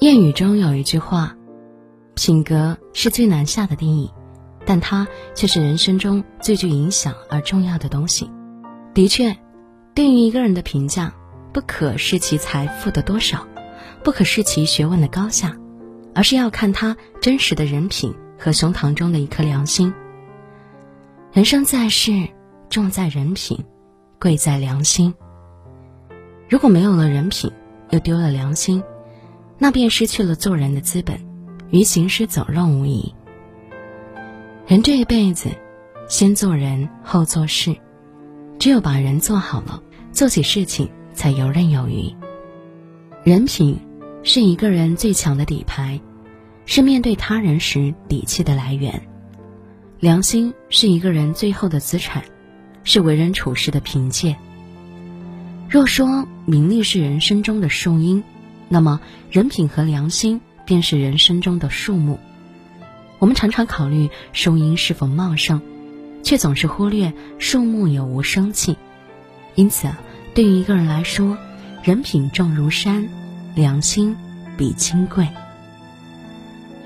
谚语中有一句话：“品格是最难下的定义，但它却是人生中最具影响而重要的东西。”的确，对于一个人的评价，不可视其财富的多少，不可视其学问的高下，而是要看他真实的人品和胸膛中的一颗良心。人生在世，重在人品，贵在良心。如果没有了人品，又丢了良心。那便失去了做人的资本，与行尸走肉无异。人这一辈子，先做人后做事，只有把人做好了，做起事情才游刃有余。人品是一个人最强的底牌，是面对他人时底气的来源。良心是一个人最后的资产，是为人处事的凭借。若说名利是人生中的树荫。那么，人品和良心便是人生中的树木。我们常常考虑树荫是否茂盛，却总是忽略树木有无生气。因此，对于一个人来说，人品重如山，良心比金贵。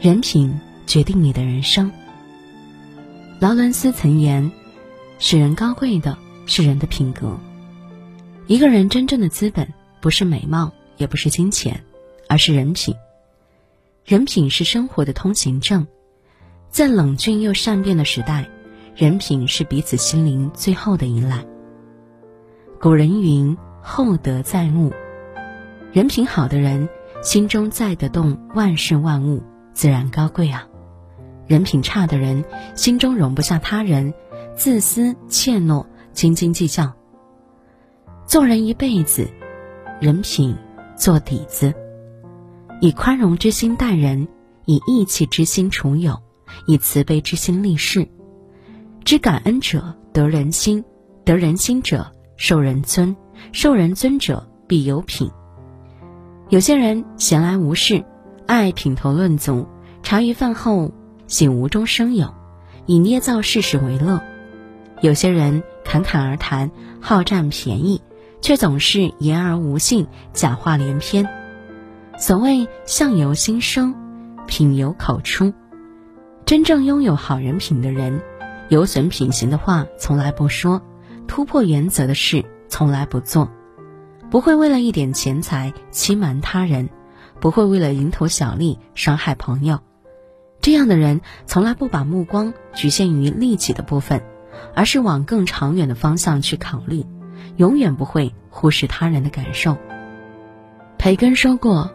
人品决定你的人生。劳伦斯曾言：“使人高贵的是人的品格。”一个人真正的资本，不是美貌。也不是金钱，而是人品。人品是生活的通行证，在冷峻又善变的时代，人品是彼此心灵最后的依赖。古人云：“厚德载物。”人品好的人，心中载得动万事万物，自然高贵啊。人品差的人，心中容不下他人，自私怯懦，斤斤计较。做人一辈子，人品。做底子，以宽容之心待人，以义气之心处友，以慈悲之心立事。知感恩者得人心，得人心者受人尊，受人尊者必有品。有些人闲来无事，爱品头论足，茶余饭后醒无中生有，以捏造事实为乐；有些人侃侃而谈，好占便宜。却总是言而无信，假话连篇。所谓相由心生，品由口出。真正拥有好人品的人，有损品行的话从来不说，突破原则的事从来不做，不会为了一点钱财欺瞒他人，不会为了蝇头小利伤害朋友。这样的人从来不把目光局限于利己的部分，而是往更长远的方向去考虑。永远不会忽视他人的感受。培根说过：“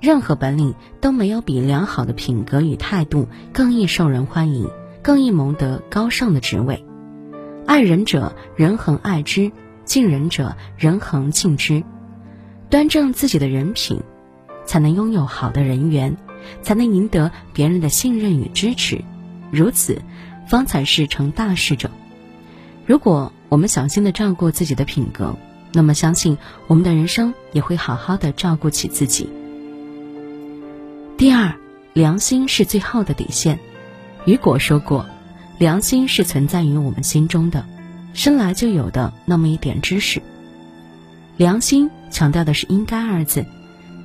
任何本领都没有比良好的品格与态度更易受人欢迎，更易谋得高尚的职位。爱人者，人恒爱之；敬人者，人恒敬之。端正自己的人品，才能拥有好的人缘，才能赢得别人的信任与支持。如此，方才是成大事者。如果。”我们小心的照顾自己的品格，那么相信我们的人生也会好好的照顾起自己。第二，良心是最后的底线。雨果说过，良心是存在于我们心中的，生来就有的那么一点知识。良心强调的是“应该”二字，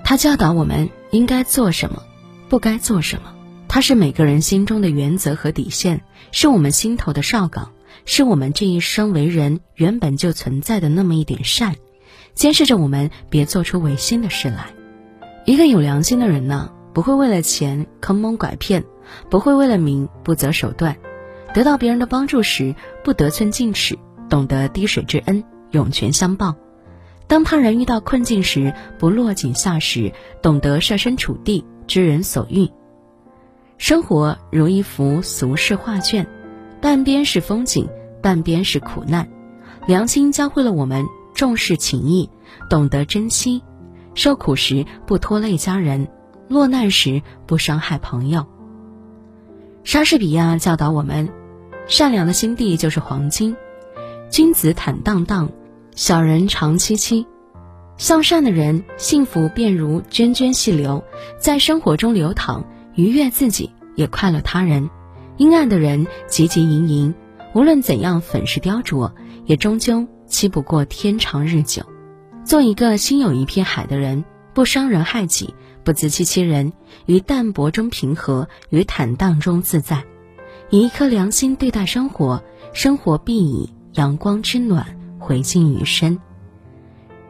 它教导我们应该做什么，不该做什么。它是每个人心中的原则和底线，是我们心头的哨岗。是我们这一生为人原本就存在的那么一点善，监视着我们别做出违心的事来。一个有良心的人呢，不会为了钱坑蒙拐骗，不会为了名不择手段。得到别人的帮助时，不得寸进尺，懂得滴水之恩涌泉相报；当他人遇到困境时，不落井下石，懂得设身处地，知人所欲。生活如一幅俗世画卷。半边是风景，半边是苦难。良心教会了我们重视情谊，懂得珍惜。受苦时不拖累家人，落难时不伤害朋友。莎士比亚教导我们：善良的心地就是黄金。君子坦荡荡，小人长戚戚。向善的人，幸福便如涓涓细流，在生活中流淌，愉悦自己，也快乐他人。阴暗的人汲汲营营，无论怎样粉饰雕琢，也终究欺不过天长日久。做一个心有一片海的人，不伤人害己，不自欺欺人，于淡泊中平和，于坦荡中自在。以一颗良心对待生活，生活必以阳光之暖回敬于身。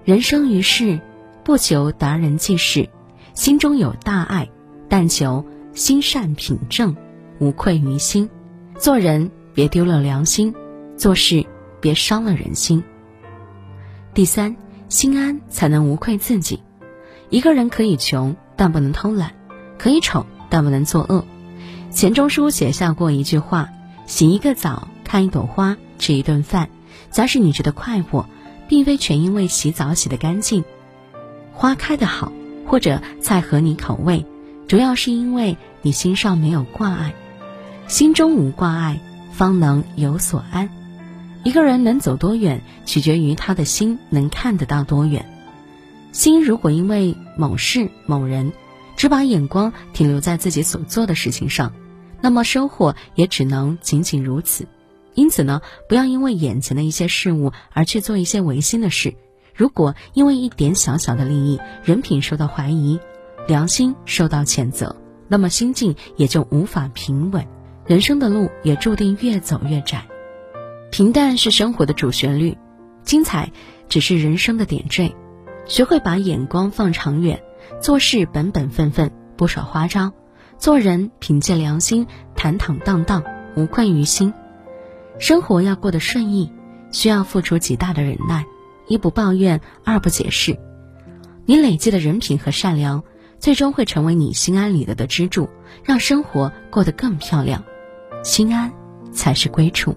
人生于世，不求达人济世，心中有大爱，但求心善品正，无愧于心。做人别丢了良心，做事别伤了人心。第三，心安才能无愧自己。一个人可以穷，但不能偷懒；可以丑，但不能作恶。钱钟书写下过一句话：“洗一个澡，看一朵花，吃一顿饭，假使你觉得快活，并非全因为洗澡洗得干净，花开得好，或者菜合你口味，主要是因为你心上没有挂碍。心中无挂碍，方能有所安。一个人能走多远，取决于他的心能看得到多远。心如果因为某事某人，只把眼光停留在自己所做的事情上。”那么收获也只能仅仅如此，因此呢，不要因为眼前的一些事物而去做一些违心的事。如果因为一点小小的利益，人品受到怀疑，良心受到谴责，那么心境也就无法平稳，人生的路也注定越走越窄。平淡是生活的主旋律，精彩只是人生的点缀。学会把眼光放长远，做事本本分分，不耍花招。做人凭借良心，坦坦荡荡，无愧于心。生活要过得顺意，需要付出极大的忍耐。一不抱怨，二不解释。你累积的人品和善良，最终会成为你心安理得的支柱，让生活过得更漂亮。心安才是归处。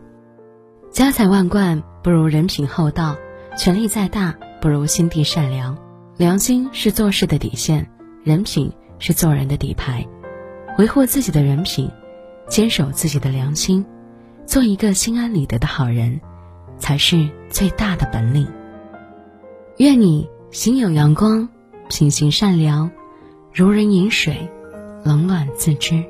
家财万贯不如人品厚道，权力再大不如心地善良。良心是做事的底线，人品是做人的底牌。维护自己的人品，坚守自己的良心，做一个心安理得的好人，才是最大的本领。愿你心有阳光，品行善良，如人饮水，冷暖自知。